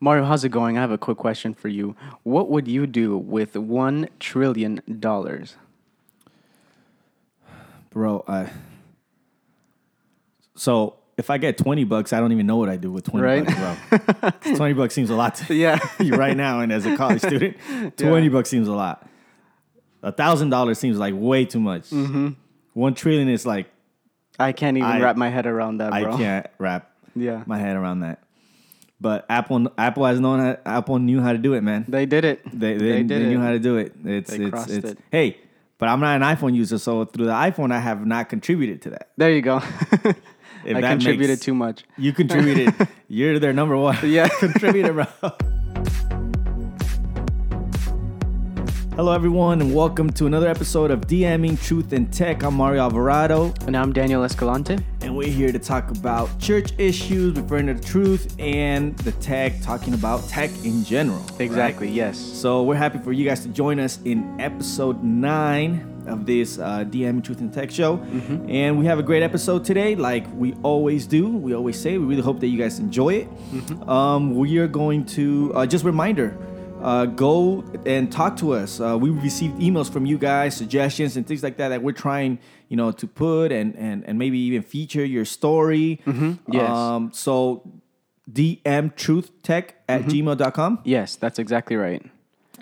Mario, how's it going? I have a quick question for you. What would you do with one trillion dollars? bro. I so if I get twenty bucks, I don't even know what I do with twenty Right. bucks, bro. twenty bucks seems a lot to Yeah. you right now, and as a college student, twenty bucks seems a lot. A thousand dollars seems like way too much. Mm-hmm. One trillion is like I can't even I- wrap my head around that, bro. I can't wrap Yeah. my head around that. But Apple, Apple has known how, Apple knew how to do it, man. They did it. They, they, They they, knew how to do it. It's They it's it's it. hey, but I'm not an iPhone user, so through the iPhone, I have not contributed to that. There you go. If I contributed makes- too much. You contributed. You're their number one. Yeah. contributor, bro. Hello, everyone, and welcome to another episode of DMing Truth and Tech. I'm Mario Alvarado, And I'm Daniel Escalante. and we're here to talk about church issues, referring to the truth, and the tech, talking about tech in general. right? Exactly. Yes. So we're happy for you guys to join us in episode nine of this uh, DM Truth and Tech show, and we have a great episode today, like we always do. We always say we really hope that you guys enjoy it. Um, we are going to uh, just reminder. Uh, go and talk to us. Uh, we received emails from you guys, suggestions and things like that that we're trying, you know, to put and and and maybe even feature your story. Yes. Um, so dmtruthtech at gmail.com. Yes, that's exactly right.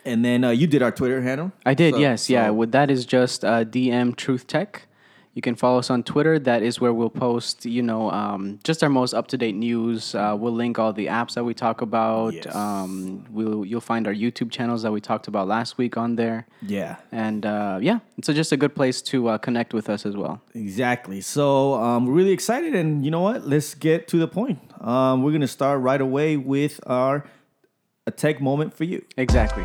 And then uh, you did our Twitter handle. I did, So- yes, yeah. so- With that is just uh, DM Truth Tech. You can follow us on Twitter. That is where we'll post, you know, um, just our most up to date news. Uh, we'll link all the apps that we talk about. Yes. Um, we'll you'll find our YouTube channels that we talked about last week on there. Yeah, And uh, yeah, it's just a good place to uh, connect with us as well. exactly. So um, we're really excited, and you know what? Let's get to the point. Um, we're gonna start right away with our a tech moment for you. Exactly.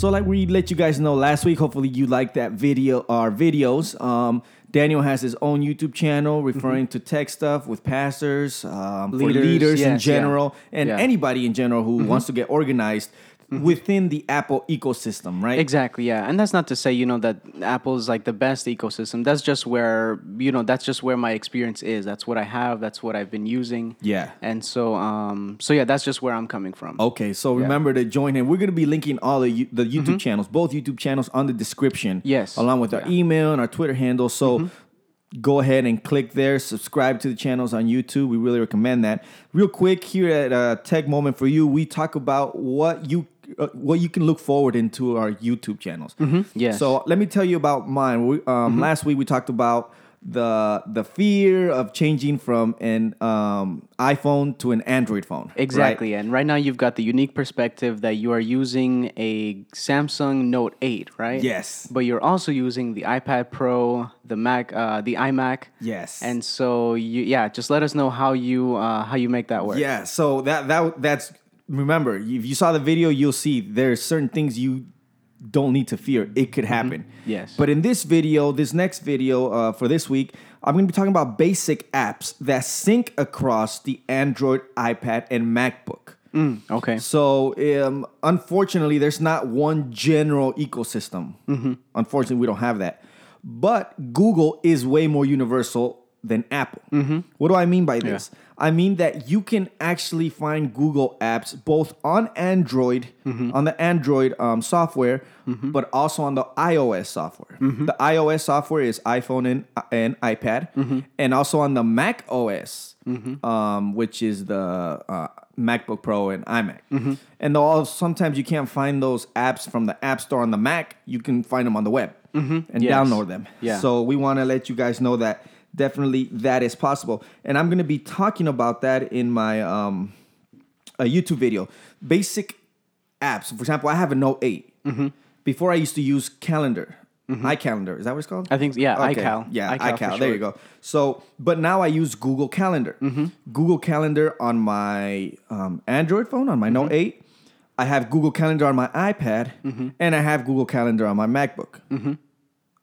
So, like we let you guys know last week, hopefully you liked that video, our videos. Um, Daniel has his own YouTube channel referring to tech stuff with pastors, um, for Leaders, leaders in yes, yeah. general, and Yeah. anybody in general who wants to get organized within the Apple ecosystem, right? Exactly, yeah. And that's not to say, you know, that Apple's like the best ecosystem. That's just where, you know, that's just where my experience is. That's what I have. That's what I've been using. Yeah. And so, um, so yeah, that's just where I'm coming from. Okay, so remember to join him. We're going to be linking all the, the YouTube channels, both YouTube channels on the description. Mm-hmm. Yes. Along with our Yeah. Mm-hmm. email and our Twitter handle. So go ahead and click there, subscribe to the channels on YouTube. We really recommend that. Real quick, here at uh, Tech Moment for You, we talk about what you uh, what you can look forward into our YouTube channels. Mm-hmm. Mm-hmm. So let me tell you about mine. We, um, Last week we talked about the the fear of changing from an um, iPhone to an Android phone. right? Exactly. And right now you've got the unique perspective that you are using a Samsung Note 8, right? Yes. But you're also using the iPad Pro, the Mac, uh, the iMac. Yes. And so you, yeah, just let us know how you, uh, how you make that work. Yeah, so that that that's remember, if you saw the video, you'll see there's certain things you don't need to fear. It could happen. Mm-hmm. Yes. But in this video, this next video uh, for this week, I'm going to be talking about basic apps that sync across the Android, iPad, and MacBook. Okay. So, um, unfortunately, there's not one general ecosystem. Mm-hmm. Unfortunately, we don't have that. But Google is way more universal than Apple. Mm-hmm. What do I mean by this? I mean that you can actually find Google apps both on Android, Mm-hmm. on the Android um, software, but also on the iOS software. Mm-hmm. The iOS software is iPhone and, and iPad, Mm-hmm. and also on the Mac OS, um, which is the uh, MacBook Pro and iMac. Mm-hmm. And though sometimes you can't find those apps from the App Store on the Mac, you can find them on the web and Yes. download them. Yeah. So we want to let you guys know that definitely that is possible. And I'm going to be talking about that in my um, a YouTube video. Basic apps. For example, I have a Note 8. Mm-hmm. Before I used to use Calendar. iCalendar. Is that what it's called? I think- yeah, iCal. Yeah, iCal iCal. for There you go. So, but now I use Google Calendar. Mm-hmm. Google Calendar on my um, Android phone, on my Mm-hmm. Note 8. I have Google Calendar on my iPad, Mm-hmm. and I have Google Calendar on my MacBook.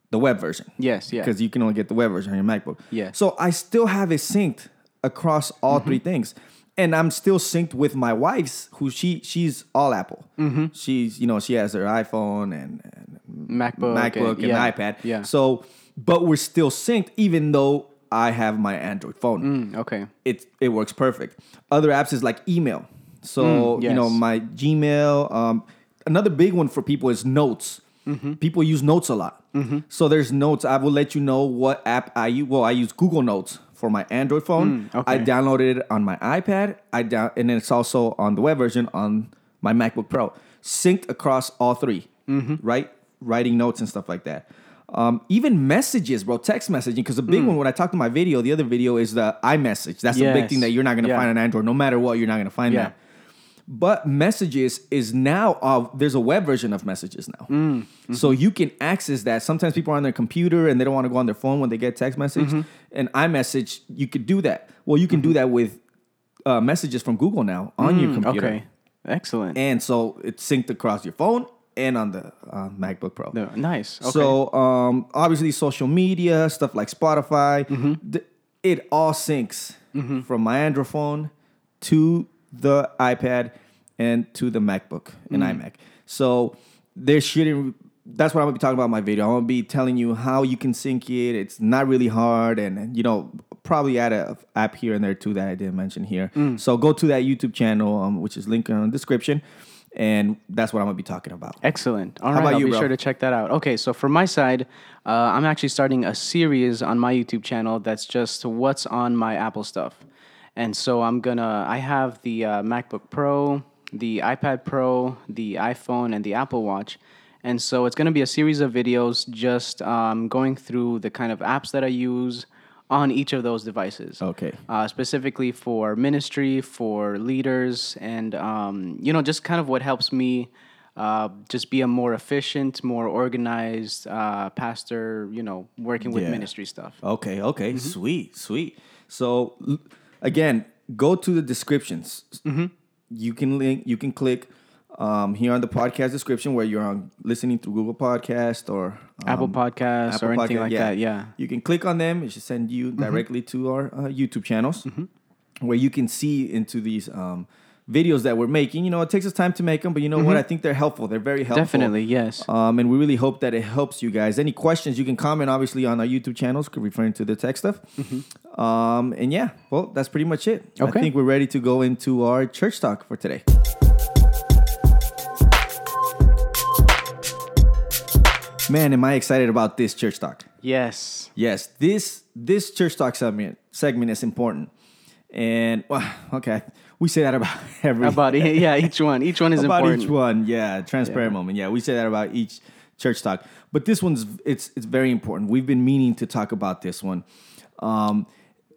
The web version Yes, yeah. because you can only get the web version on your MacBook. Yeah. So I still have it synced across all three things, and I'm still synced with my wife's, who she she's all Apple. Mm-hmm. She's you know she has her iPhone and, and MacBook, MacBook and, yeah, iPad. Yeah. So, but we're still synced, even though I have my Android phone. Mm, okay. It it works perfect. Other apps is like email. So Mm, you know my Gmail. Um, another big one for people is notes. Mm-hmm. People use notes a lot. So there's notes. I will let you know what app I use. Well, I use Google Notes for my Android phone. Mm, okay. I downloaded it on my iPad. I down and then it's also on the web version on my MacBook Pro. Synced across all 3 Mm-hmm. right? Writing notes and stuff like that. Um, even messages, bro, text messaging. Because the big one, when I talked to my video, the other video is the iMessage. That's the big Mm. Thing that you're not gonna Yeah. find on Android. No matter what, you're not gonna find Yeah. that. But messages is now uh, there's a web version of messages now, Mm, so mm-hmm. you can access that. Sometimes people are on their computer and they don't want to go on their phone when they get text message. Mm-hmm. And iMessage, you could do that. Well, you can do that with uh, messages from Google now on your computer, Mm, Okay. Excellent. and so it's synced across your phone and on the uh, MacBook Pro. No, nice. Okay. So um, obviously social media stuff like Spotify, Mm-hmm. th- it all syncs from my Android phone to the iPad and to the MacBook and Mm. iMac. So there shouldn't. That's what I'm gonna be talking about in my video. I'm gonna be telling you how you can sync it. It's not really hard, and you know probably add a app here and there too that I didn't mention here. Mm. So go to that YouTube channel, um, which is linked in the description, and that's what I'm gonna be talking about. Excellent. All How right, about I'll you, be bro? sure to check that out. Okay, so for my side, uh, I'm actually starting a series on my YouTube channel that's just what's on my Apple stuff. And so I'm gonna, I have the uh, MacBook Pro, the iPad Pro, the iPhone, and the Apple Watch. And so it's gonna be a series of videos just um, going through the kind of apps that I use on each of those devices Okay. uh, specifically for ministry, for leaders, and um, you know, just kind of what helps me uh, just be a more efficient, more organized uh, pastor. You know, working with Yeah. ministry stuff. Okay, okay, Mm-hmm. sweet, sweet. So again, go to the descriptions. Mm-hmm. You can link, you can click um, here on the podcast description where you're on listening through Google Podcast or um, Apple Podcast Apple or anything Podcast, like that. Yeah. Mm-hmm. You can click on them. It should send you directly to our uh, YouTube channels where you can see into these um, videos that we're making. You know, it takes us time to make them, but you know what? I think they're helpful. They're very helpful. Mm-hmm. Definitely, yes. Um, and we really hope that it helps you guys. Any questions, you can comment obviously on our YouTube channels, referring to the tech stuff. Um, and yeah, well, that's pretty much it. Okay. I think we're ready to go into our church talk for today. Man, am I excited about this church talk? Yes. Yes, this this church talk segment segment is important. And well, okay, we say that about every About yeah, each one. Each one is about important. each one. Yeah, transparent moment. Yeah, we say that about each church talk. But this one's it's it's very important. We've been meaning to talk about this one, um,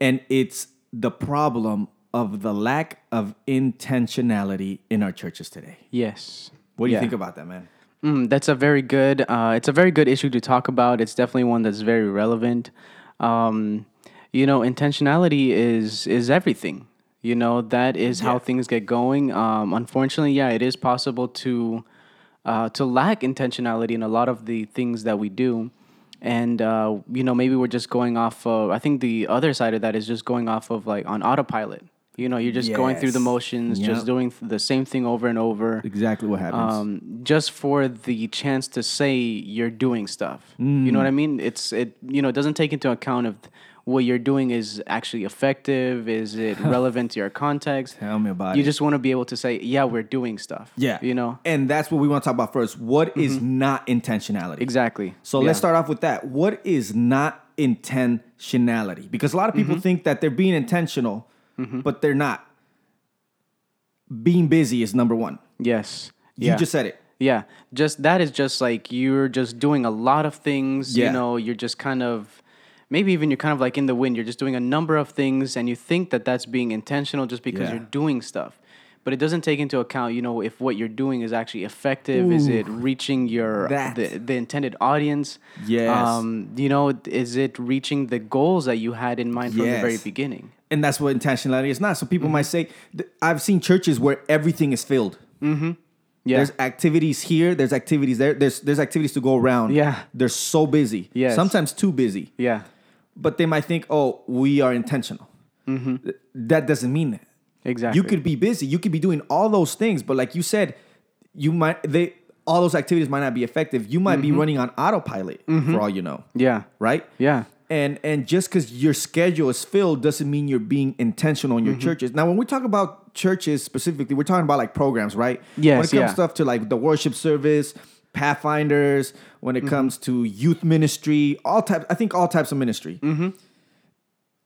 and it's the problem of the lack of intentionality in our churches today. Yes. What do you think about that, man? Mm, that's a very good. Uh, it's a very good issue to talk about. It's definitely one that's very relevant. Um, you know, intentionality is is everything. You know, that is how things get going. Um, unfortunately, yeah, it is possible to uh, to lack intentionality in a lot of the things that we do. And uh, you know, maybe we're just going off of. I think the other side of that is just going off of like on autopilot. You know, you're just going through the motions, Yep. just doing the same thing over and over Exactly what happens. um, just for the chance to say you're doing stuff. You know what I mean? It's it. You know, it doesn't take into account of what you're doing is actually effective. Is it relevant to your context? Tell me about You it. You just want to be able to say, yeah, we're doing stuff. yeah, You know and that's what we want to talk about first. What is not intentionality? exactly. So Yeah. let's start off with that. What is not intentionality? Because a lot of people Mm-hmm. think that they're being intentional, but they're not. Being busy is number one. Yes. You Yeah. just said it. Yeah, just that is just like you're just doing a lot of things. Yeah. You know, you're just kind of maybe even you're kind of like in the wind. You're just doing a number of things, and you think that that's being intentional just because Yeah. you're doing stuff. But it doesn't take into account, you know, if what you're doing is actually effective. Is it reaching your the, the intended audience? Yes. Um, you know, is it reaching the goals that you had in mind from the very beginning? And that's what intentionality is not. So people Mm-hmm. might say, I've seen churches where everything is filled. Yeah. There's activities here, there's activities there, there's there's activities to go around. Yeah. They're so busy. Yeah. Sometimes too busy. yeah. But they might think, oh, we are intentional. Th- That doesn't mean that. Exactly. You could be busy. You could be doing all those things, but like you said, you might they all those activities might not be effective. You might Mm-hmm. be running on autopilot for all you know, Yeah. right? Yeah. And and just because your schedule is filled doesn't mean you're being intentional in your Mm-hmm. churches. Now, when we talk about churches specifically, we're talking about like programs, right? Yes, When it comes yeah. stuff to like the worship service, Pathfinders, when Mm-hmm. it comes to youth ministry, all types. I think all types of ministry. Mm-hmm.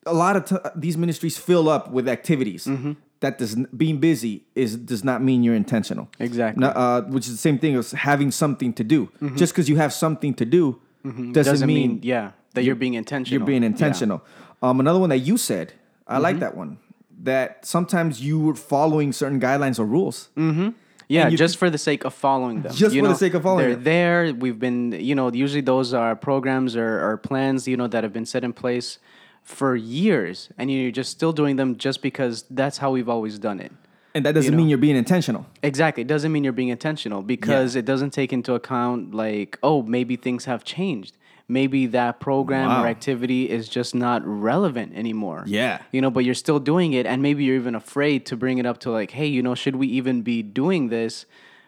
A lot of t- these ministries fill up with activities. Mm-hmm. That does being busy is does not mean you're intentional. Exactly. No, uh, which is the same thing as having something to do. Just because you have something to do doesn't, Doesn't mean, mean, yeah, that you're being intentional. you're being Yeah. intentional. Um, another one that you said, I like that one. That sometimes you were following certain guidelines or rules. Yeah, you- just for the sake of following them. Just you for the sake of following They're them. there. We've been, you know, usually those are programs or, or plans, you know, that have been set in place for years, and you're just still doing them just because that's how we've always done it. And that doesn't You mean you're being intentional. Exactly. It doesn't mean you're being intentional because it doesn't take into account like, oh, maybe things have changed. Maybe that program Wow. or activity is just not relevant anymore. Yeah. You know, but you're still doing it and maybe you're even afraid to bring it up to like, hey, you know, should we even be doing this?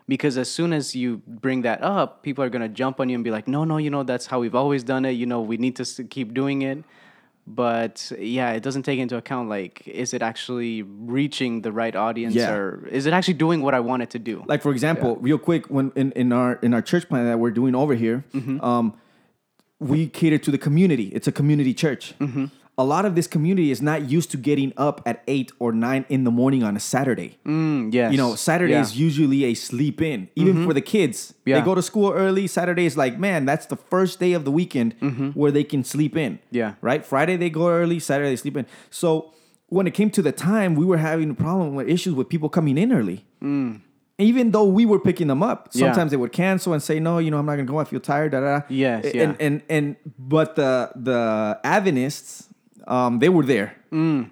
Because as soon as you bring that up, people are going to jump on you and be like, no, no, you know, that's how we've always done it. You know, we need to keep doing it. But yeah, it doesn't take into account like, is it actually reaching the right audience Yeah. or is it actually doing what I want it to do? Like for example, real quick, when in, in our in our church plan that we're doing over here, Mm-hmm. um, we cater to the community. It's a community church. Mm-hmm. A lot of this community is not used to getting up at eight or nine in the morning on a Saturday. Mm, yes. You know, Saturday Yeah. is usually a sleep in, even for the kids. Yeah. They go to school early. Saturday is like, man, that's the first day of the weekend where they can sleep in. Mm-hmm. Yeah. Right? Friday they go early, Saturday they sleep in. So when it came to the time, we were having a problem with issues with people coming in early. Even though we were picking them up, Mm. Yeah. sometimes they would cancel and say, "No, you know, I'm not gonna go. I feel tired." Da, da, da. Yes, and, yeah. and and and but the the Adventists, um, they were there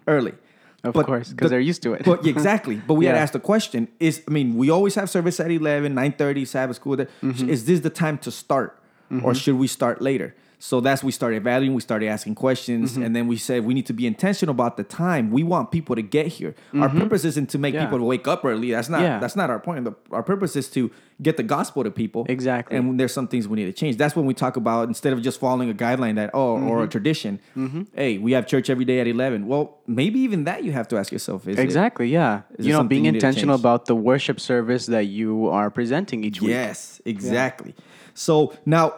early. Mm. Of But course, the- because they're used to it. But exactly. But we had Yeah. asked the question: Is I mean, we always have service at 11, 9.30, Sabbath school. There. Mm-hmm. Is this the time to start, or should we start later? So that's we started evaluating. We started asking questions, Mm-hmm. and then we said we need to be intentional about the time. We want people to get here. Our purpose isn't to make Mm-hmm. Yeah. people wake up early. That's not. Yeah. That's not our point. The, our purpose is to get the gospel to people. Exactly. And there's some things we need to change. That's when we talk about instead of just following a guideline that oh or Mm-hmm. a tradition. Hey, we have church every day at eleven. Well, maybe even that you have to ask yourself: Is it- Exactly, yeah. Is you know, being you intentional about the worship service that you are presenting each week. Yes, exactly. So now,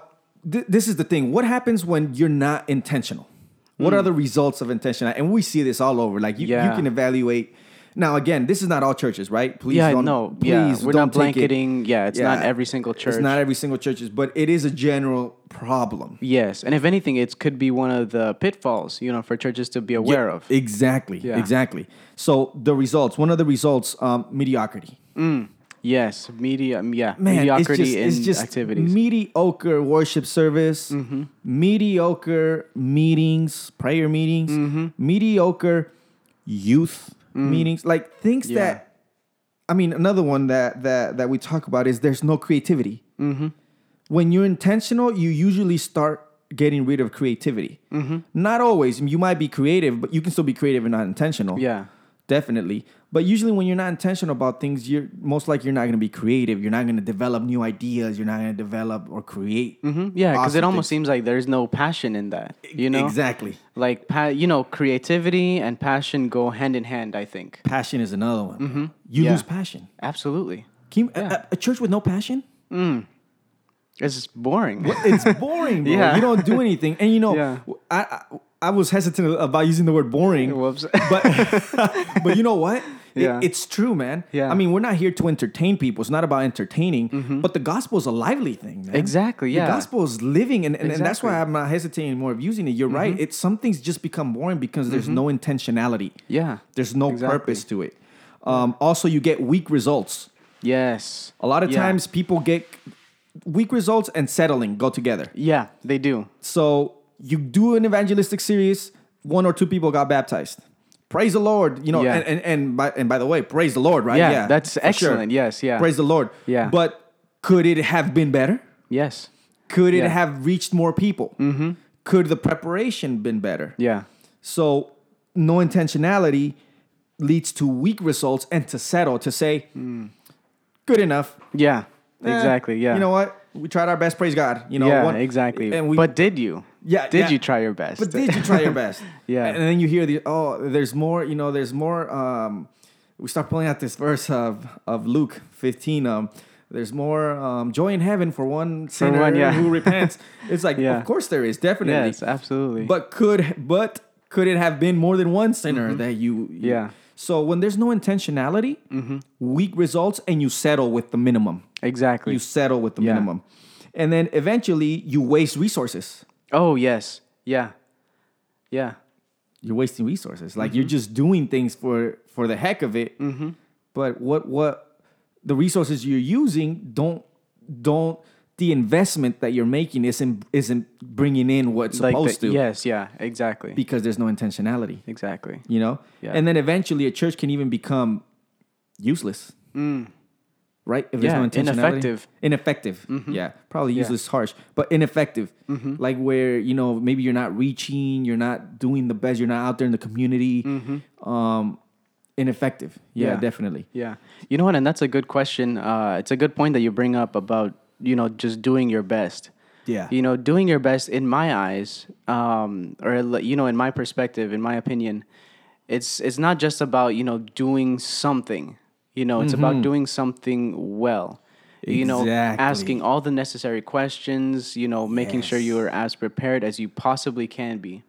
th- this is the thing. What happens when you're not intentional? What are the results of intention? And we see this all over. Like you, you Hmm. Can evaluate. Now, again, this is not all churches, right? Please yeah, don't. no, please yeah. We're not take it- blanketing. Yeah, it's not every single church. It's not every single churches, but it is a general problem. yes, and if anything, it could be one of the pitfalls, you know, for churches to be aware Yeah, of. Exactly. Yeah. Exactly. So the results. One of the results, um, mediocrity. Yes, media. Yeah, Man, mediocrity it's just, in it's just activities. mediocre worship service, Mm-hmm. mediocre meetings, prayer meetings, Mm-hmm. mediocre youth meetings, like things Yeah. that. I mean, another one that that that we talk about is there's no creativity. Mm-hmm. When you're intentional, you usually start getting rid of creativity. Mm-hmm. Not always. You might be creative, but you can still be creative and not intentional yeah, definitely. But usually, when you're not intentional about things, you're most likely you're not going to be creative. You're not going to develop new ideas. You're not going to develop or create. hmm yeah, because awesome it almost things. seems like there's no passion in that. You know, exactly. like pa- you know, creativity and passion go hand in hand. I think Passion is another one. You Mm-hmm. Yeah. lose passion. absolutely. You, a- Yeah. a, a church with no passion? It's just boring. It's boring, bro. Yeah. You don't do anything. And you know, Yeah. I, I I was hesitant about using the word boring, Whoops. but but you know what? It- Yeah. it's true, man. Yeah. I mean, we're not here to entertain people. It's not about entertaining, but the gospel is a lively thing, man. Exactly, yeah. The gospel is living, and, and, and that's why Mm-hmm. I'm not hesitating more of using it. You're right. It's some things just become boring because there's no intentionality. yeah. There's no Exactly. purpose to it. Um, also, you get weak results. Yes. A lot of Yeah. times, people get weak results and settling go together. Yeah, they do. So you do an evangelistic series, one or two people got baptized. Praise the Lord, you know, Yeah. and, and and by and by the way, praise the Lord, right? Yeah, that's for sure. excellent. Yes, yeah. Praise the Lord. Yeah. But could it have been better? Yes. Could it Yeah. have reached more people? Mm-hmm. Could the preparation been better? Yeah. So no intentionality leads to weak results and to settle to say, good enough. Yeah. Eh, Exactly. Yeah. You know what? We tried our best. Praise God. You know. yeah, one- exactly. And we but did you? Yeah, Did yeah. you try your best? But did you try your best? Yeah. And then you hear the oh, there's more. You know, there's more. Um, we start pulling out this verse of of Luke 15. Um, there's more um, joy in heaven for one sinner one, yeah. who repents. It's like, Yeah. of course there is, definitely. yes, absolutely. But could but could it have been more than one sinner that you, Mm-hmm. Yeah. Mm-hmm. So when there's no intentionality, weak results, and you settle with the minimum. exactly. You settle with the Yeah. minimum, and then eventually you waste resources. Oh yes, yeah, yeah, you're wasting resources. Like Mm-hmm. you're just doing things for for the heck of it. But what what the resources you're using don't don't the investment that you're making isn't isn't bringing in what's like supposed the, to yes, yeah, exactly, because there's no intentionality. exactly. You know, Yeah. and then eventually a church can even become useless. Right? If. Yeah, ineffective. Mm-hmm. Ineffective. Yeah. Probably Yeah. useless, harsh, but ineffective. Like where, you know, maybe you're not reaching, you're not doing the best, you're not out there in the community. Um, ineffective. Yeah, Mm-hmm. Yeah. definitely. Yeah. You know what? And that's a good question. Uh, it's a good point that you bring up about, you know, just doing your best. Yeah. You know, doing your best in my eyes, um, or, you know, in my perspective, in my opinion, it's, it's not just about, you know, doing something, you know, it's about doing something well. You know, asking all the necessary questions, you know, making sure you're as prepared as you possibly can be.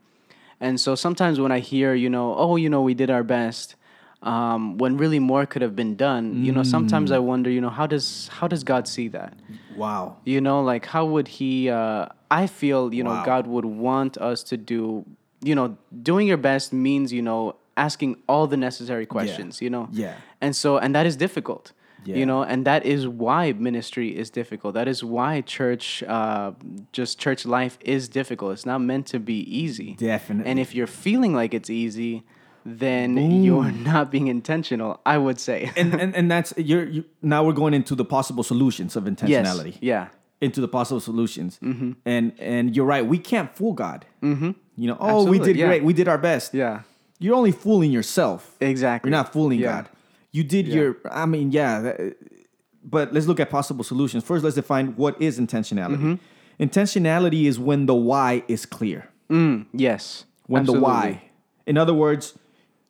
And so sometimes when I hear, you know, oh, you know, we did our best, um, when really more could have been done, you know, sometimes Mm. I wonder, you know, how does how does God see that? Wow. You know, like how would He? Uh, I feel, you know, God would want us to do, you know, doing your best means, you know, asking all the necessary questions. You know, Yeah. and so and that is difficult. Yeah. You know, and that is why ministry is difficult. That is why church, uh, just church life is difficult. It's not meant to be easy. Definitely. And if you're feeling like it's easy, then you're not being intentional. I would say. and, and and that's you're you, now we're going into the possible solutions of intentionality. yes. Yeah. into the possible solutions. Mm-hmm. And and you're right, we can't fool God. Mm-hmm. You know, oh, we did yeah. great, we did our best. Yeah. You're only fooling yourself. Exactly. You're not fooling Yeah. God. You did your. I mean, yeah. that- but let's look at possible solutions. First, let's define what is intentionality. Mm-hmm. Intentionality is when the why is clear. Mm, yes. When the why. In other words,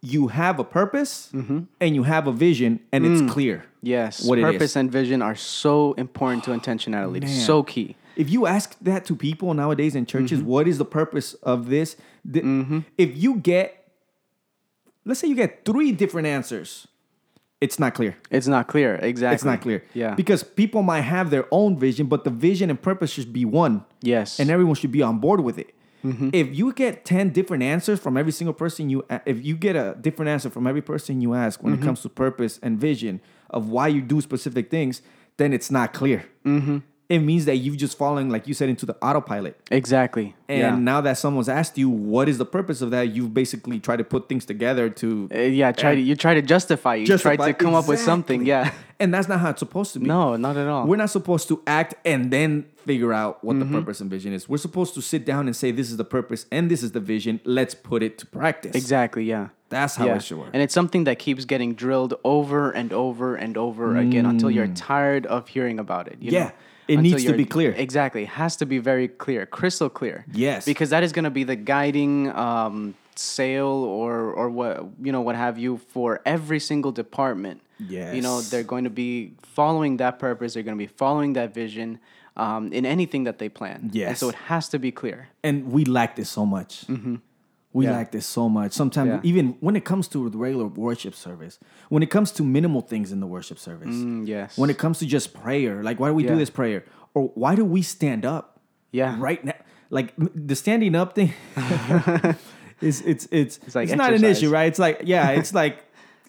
you have a purpose Mm-hmm. and you have a vision, and Mm. it's clear. Yes. What. Purpose and vision are so important to intentionality. Man. So key. If you ask that to people nowadays in churches, Mm-hmm. what is the purpose of this? The- If you get, let's say you get three different answers, it's not clear. It's not clear. Exactly. It's not clear. Yeah. Because people might have their own vision, but the vision and purpose should be one. yes. And everyone should be on board with it. Mm-hmm. If you get 10 different answers from every single person you if you get a different answer from every person you ask when Mm-hmm. it comes to purpose and vision of why you do specific things, then it's not clear. Mm-hmm. It means that you've just fallen, like you said, into the autopilot. exactly. And yeah. now that someone's asked you what is the purpose of that, you've basically tried to put things together to Uh, yeah. Try to you try to justify. You try to come up with something. Yeah. And that's not how it's supposed to be. No, not at all. We're not supposed to act and then figure out what Mm-hmm. the purpose and vision is. We're supposed to sit down and say, this is the purpose and this is the vision. Let's put it to practice. exactly. Yeah. That's how yeah. it should work. And it's something that keeps getting drilled over and over and over again until you're tired of hearing about it. you Mm. Yeah. know? It needs to be clear. Exactly. It has to be very clear, crystal clear. Yes. Because that is going to be the guiding um, sail or or what you know what have you for every single department. Yes. You know they're going to be following that purpose. They're going to be following that vision um, in anything that they plan. And Yes. so it has to be clear. and we lack this so much. We. Yeah. lack this so much. Sometimes, Yeah. even when it comes to the regular worship service, when it comes to minimal things in the worship service, Mm, yes. when it comes to just prayer, like why do we do this prayer? Or why do we stand up? Yeah. Right now, like the standing up thing is it's it's it's, like it's not an issue, right? It's like yeah, it's like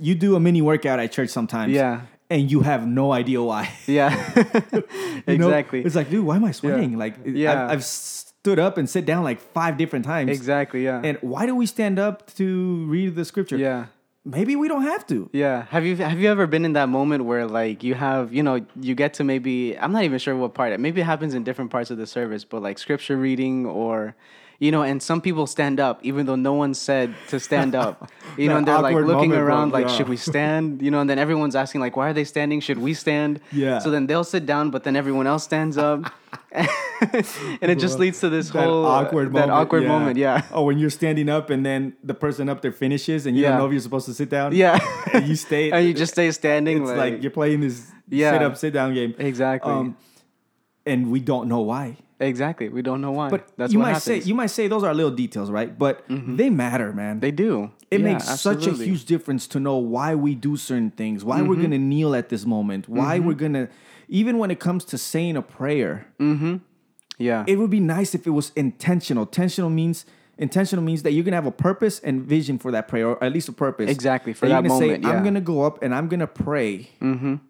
you do a mini workout at church sometimes, Yeah. and you have no idea why. yeah. You know? exactly. It's like, dude, why am I sweating? Like, Yeah. I've, I've stood up and sit down like five different times. exactly. Yeah. And why do we stand up to read the scripture? yeah. Maybe we don't have to. Yeah. Have you have you ever been in that moment where like you have you know you get to maybe I'm not even sure what part maybe it happens in different parts of the service but like scripture reading or You know, and some people stand up even though no one said to stand up. You know, and they're like looking around like, Yeah. should we stand? You know, and then everyone's asking like, why are they standing? Should we stand? Yeah. So then they'll sit down, but then everyone else stands up, and it just leads to this that whole uh, awkward that moment. awkward moment. Yeah. Oh, when you're standing up and then the person up there finishes and you Yeah. don't know if you're supposed to sit down. Yeah. And you stay. and you just stay standing. It's like, you're playing this Yeah. sit up, sit down game. exactly. and we don't know why. Exactly. We don't know why. But That's you might happens. Mm-hmm. say you might say those are little details, right? But they matter, man. they do. it Yeah, makes such a huge difference to know why we do certain things, why Mm-hmm. we're gonna kneel at this moment, why we're gonna even when it comes to saying a prayer, Yeah. it would be nice if it was intentional. Intentional means intentional means that you're gonna have a purpose and vision for that prayer, or at least a purpose. Exactly, for you're that gonna moment, Say, yeah. Mm-hmm. I'm gonna go up and I'm gonna pray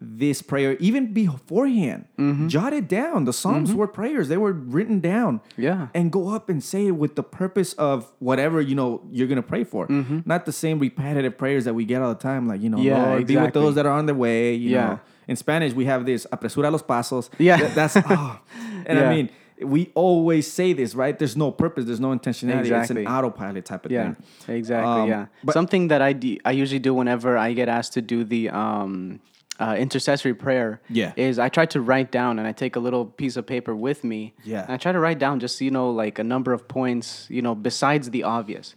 this prayer, even beforehand. Jot it down. The Psalms were prayers; they were written down. Mm-hmm. Yeah. and go up and say it with the purpose of whatever you know you're gonna pray for. Not the same repetitive prayers that we get all the time, like you know, Mm-hmm. Yeah, Lord, be with those that are on their way. You Yeah. know, in Spanish we have this apresura los pasos. Yeah. That- that's oh. and I mean we always say this, right? There's no purpose, there's no intentionality. Exactly. It's an autopilot type of Yeah, thing. exactly. Um, yeah, but- something that I do, I usually do whenever I get asked to do the um, uh, intercessory prayer. Yeah. is I try to write down and I take a little piece of paper with me. Yeah. and I try to write down just you know like a number of points you know besides the obvious,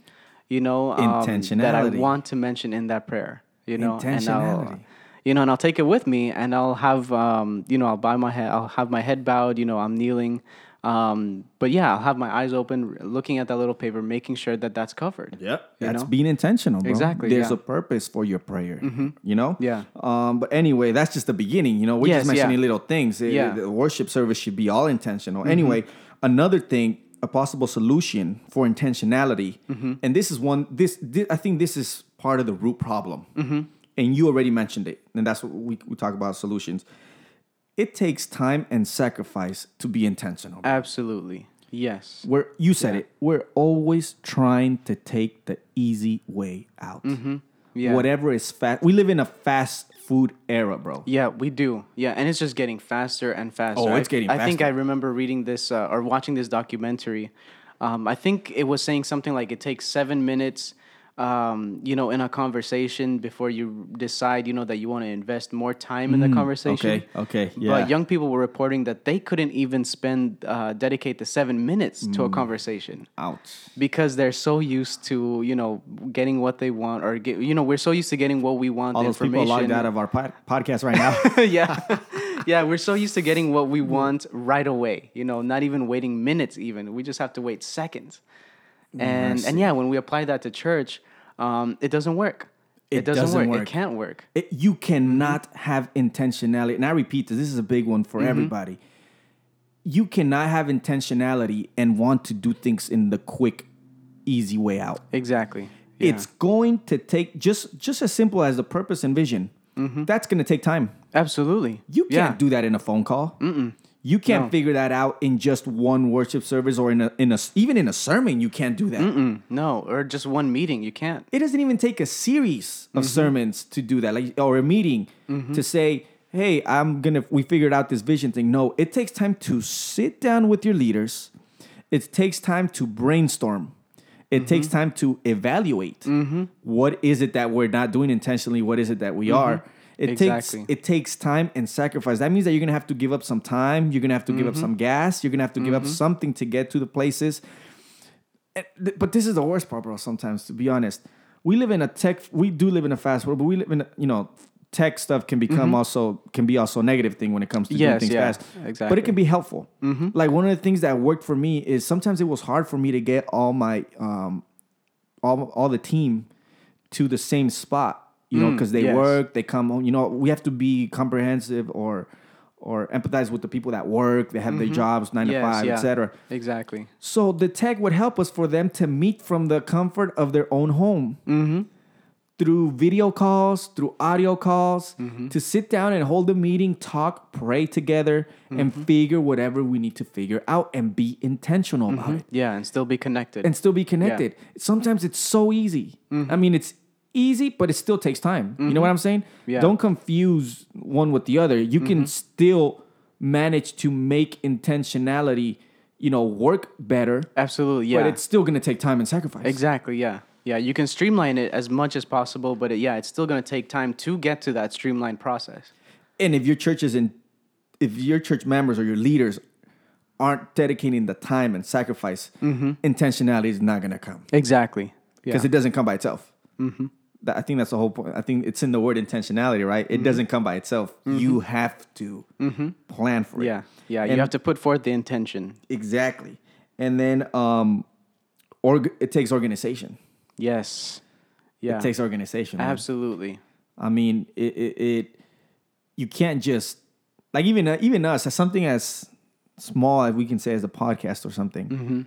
you know, um, that I want to mention in that prayer. You know, and I'll, Intentionality. you know, and I'll take it with me, and I'll have, um, you know, I'll bow my head, I'll have my head bowed, you know, I'm kneeling, um, but yeah, I'll have my eyes open, looking at that little paper, making sure that that's covered. Yeah, That's know? being intentional, bro. Exactly, There's yeah. Mm-hmm. a purpose for your prayer. You know? Yeah. Um, but anyway, that's just the beginning. You know, we're Yes, just mentioning yeah. little things. Yeah. Mm-hmm. The worship service should be all intentional. Anyway, another thing, a possible solution for intentionality, Mm-hmm. and this is one, this, thi- I think this is part of the root problem. Mm-hmm. And you already mentioned it. And that's what we, we talk about solutions. It takes time and sacrifice to be intentional. Absolutely. Yes. We're you said it. We're always trying to take the easy way out. Mm-hmm. Yeah. Whatever is fast. We live in a fast food era, bro. Yeah, we do. Yeah, and it's just getting faster and faster. Oh, it's I- getting I think. I remember reading this uh, or watching this documentary. Um, I think it was saying something like it takes seven minutes, um, you know, in a conversation before you decide, you know, that you want to invest more time in the conversation. Mm, okay, okay, yeah. But young people were reporting that they couldn't even spend uh, dedicate the seven minutes to a Mm. conversation Ouch. because they're so used to you know getting what they want or get you know we're so used to getting what we want All those people logged out of our pod- podcast right now. yeah yeah we're so used to getting what we want right away you know not even waiting minutes even we just have to wait seconds and and yeah when we apply that to church um, it doesn't work It doesn't, doesn't work. work. it can't work It- you cannot have intentionality. And I repeat this, this is a big one Mm-hmm. for everybody. You cannot have intentionality and want to do things in the quick, easy way out. exactly yeah. It's going to take just just as simple as the purpose and vision. That's going to take time. absolutely You Mm-hmm. yeah. can't do that in a phone call. You can't No. figure that out in just one worship service or in a in a even in a sermon. You can't do that. Mm, no or just one meeting you can't It doesn't even take a series of Mm-hmm. sermons to do that, like or a meeting to say, "Hey, I'm gonna we figured out this vision thing." No, it takes time to sit down with your leaders. It takes time to brainstorm. It takes Mm-hmm. time to evaluate. What is it that we're not doing intentionally? What is it that we are? It Mm-hmm. Exactly. takes it takes time and sacrifice. That means that you're gonna have to give up some time. You're gonna have to give up Mm-hmm. some gas. You're gonna have to give up something to get to the places. But this is the worst part, bro. Sometimes, to be honest, we live in a tech. We do live in a fast world, but we live in a, you know tech stuff can become also can be also a negative thing when it comes to doing Mm-hmm. Things yeah, fast. But it can be helpful. Like one of the things that worked for me is sometimes it was hard for me to get all my um all all the team to the same spot. You know, mm, because they yes. work, they come home. You know, we have to be comprehensive or or empathize with the people that work. They have their mm-hmm. jobs nine to five, yeah. etc. exactly So the tech would help us for them to meet from the comfort of their own home. Mm-hmm. Through video calls, through audio calls, mm-hmm. to sit down and hold a meeting, talk, pray together, and figure whatever we need to figure out and be intentional about it yeah and still be connected and still be connected. Sometimes it's so easy. I mean, it's easy, but it still takes time. You know mm-hmm. what I'm saying? Yeah. Don't confuse one with the other. You can mm-hmm. still manage to make intentionality, you know, work better, Absolutely, yeah. but it's still going to take time and sacrifice. exactly, yeah. Yeah, you can streamline it as much as possible, but it, yeah, it's still going to take time to get to that streamlined process. And if your church is in, if your church members or your leaders aren't dedicating the time and sacrifice, mm-hmm. intentionality is not going to come Exactly. Yeah. because it doesn't come by itself. Mm-hmm. I think that's the whole point. I think it's in the word intentionality, right? It doesn't come by itself. You have to plan for it. yeah. Yeah, you have to put forth the intention. Exactly. And then um, org- it takes organization. Yes. Yeah. It takes organization. man. Absolutely. I mean, it, it, it you can't just like even even us as something as small as we can say as a podcast or something. Mm-hmm.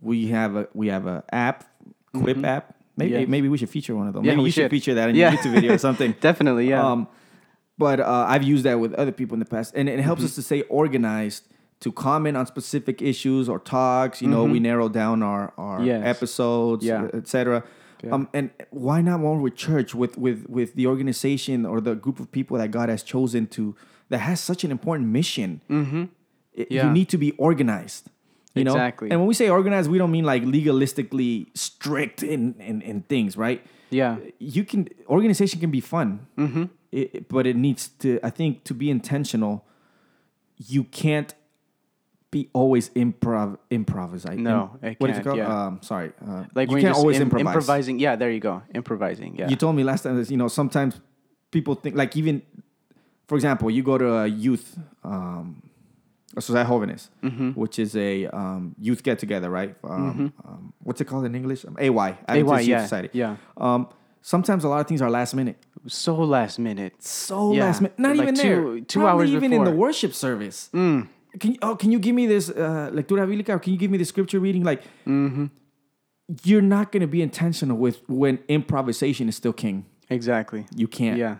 We have a we have a app, Quip app. Maybe Yeah. maybe we should feature one of them. Yeah, maybe we you should should. feature that in Yeah. your YouTube video or something. Definitely, yeah. Um, but uh, I've used that with other people in the past, and it helps Mm-hmm. us to stay organized, to comment on specific issues or talks. You know, we narrow down our our Mm-hmm. Yes. episodes, Yeah. etc. Yeah. Um, and why not more with church, with with with the organization or the group of people that God has chosen to that has such an important mission. Mm-hmm. You Yeah. need to be organized. You know, Exactly. and when we say organized, we don't mean like legalistically strict in in, in things, right? yeah. you can organization can be fun mm-hmm. it, but it needs to i think to be intentional you can't be always improv improvising No, it what is it called yeah. um sorry uh, Like you can't always im- improvise improvising. Yeah, there you go. Improvising. Yeah. you told me last time that you know sometimes people think like even for example you go to a youth um Sociedad Jóvenes, Mm-hmm. which is a um, youth get together, right? Um, um, what's it called in English? Um, AY, AY, Adventist Youth yeah. Society. Yeah. Um, sometimes a lot of things are last minute. So last minute. so Yeah. last minute. Not Like even two- there. two Probably hours even in the. Mm. worship service. Can you, oh, can you give me this uh, lectura bíblica? Or can you give me the scripture reading? Like, Mm-hmm. you're not going to be intentional with when improvisation is still king. Exactly. You can't. Yeah.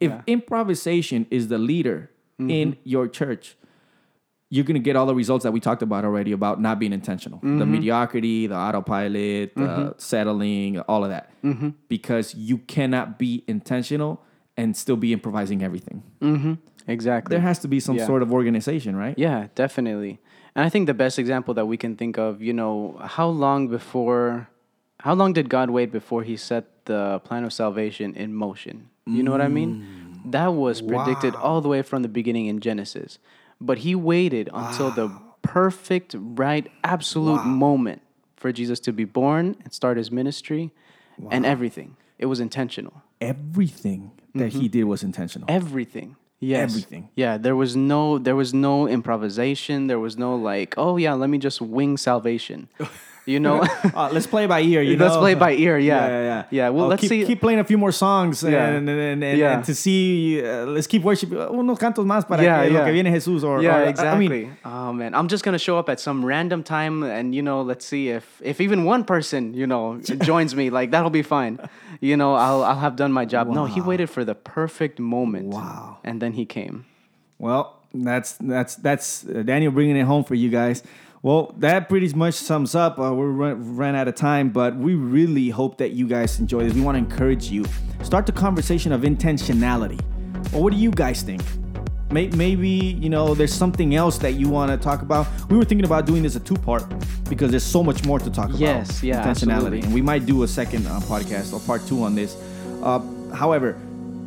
If yeah. improvisation is the leader in your church, you're going to get all the results that we talked about already about not being intentional. The mm-hmm. mediocrity, the autopilot, the mm-hmm. settling, all of that. Mm-hmm. Because you cannot be intentional and still be improvising everything. Exactly. There has to be some Yeah. sort of organization, right? Yeah, definitely. And I think the best example that we can think of, you know, how long before, how long did God wait before he set the plan of salvation in motion? You know what I mean? Mm. That was predicted all the way from the beginning in Genesis. But he waited until the perfect, right, absolute moment for Jesus to be born and start his ministry and everything. It was intentional. Everything that he mm-hmm. did was intentional. Everything. Yes. Everything. Yeah, there was no there was no improvisation. There was no like, oh yeah, let me just wing salvation. You know? Uh, let's play by ear. You Let's know? play by ear, yeah. yeah, yeah. Yeah, well, Oh, let's keep, see- Keep playing a few more songs, Yeah. and, and, and, Yeah. and to see. Uh, let's keep worshiping unos cantos más para Yeah, que lo que viene Jesús. Or yeah, or, exactly. I mean, oh man, I'm just gonna show up at some random time, and you know, let's see if if even one person, you know, joins me. Like that'll be fine. You know, I'll I'll have done my job. No, he waited for the perfect moment. Wow. And then he came. Well, that's that's that's uh, Daniel bringing it home for you guys. Well, that pretty much sums up. Uh, we ran, ran out of time, but we really hope that you guys enjoy this. We want to encourage you. Start the conversation of intentionality. Well, what do you guys think? May- Maybe you know there's something else that you want to talk about. We were thinking about doing this a two part because there's so much more to talk about. Yes, yeah, intentionality, absolutely. and we might do a second uh, podcast or part two on this. Uh, however,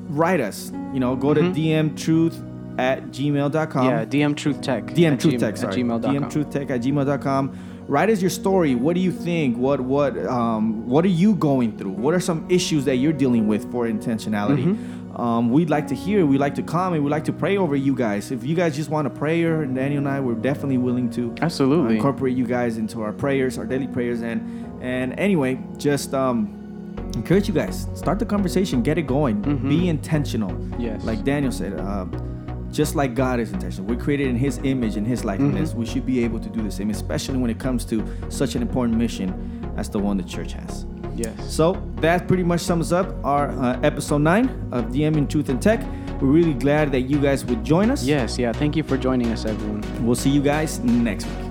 write us. You know, go to dmtruth at gmail.com. Mm-hmm. yeah, DM Truth Tech. DM at Truth Tech, at sorry. gmail.com. DM Truth Tech at gmail.com. Write us your story. What do you think? What what um, what are you going through? What are some issues that you're dealing with for intentionality? Mm-hmm. Um, we'd like to hear. We'd like to comment. We'd like to pray over you guys. If you guys just want a prayer, and Daniel and I, we're definitely willing to Absolutely. incorporate you guys into our prayers, our daily prayers, and and anyway, just um, encourage you guys. Start the conversation. Get it going. Be intentional. Mm-hmm. Yes. Like Daniel said, uh, just like God is intentional. We're created in His image and His likeness. Mm-hmm. We should be able to do the same, especially when it comes to such an important mission as the one the church has. Yes. So that pretty much sums up our uh, episode nine of DM in Truth and Tech. We're really glad that you guys would join us. Yes, yeah. Thank you for joining us, everyone. We'll see you guys next week.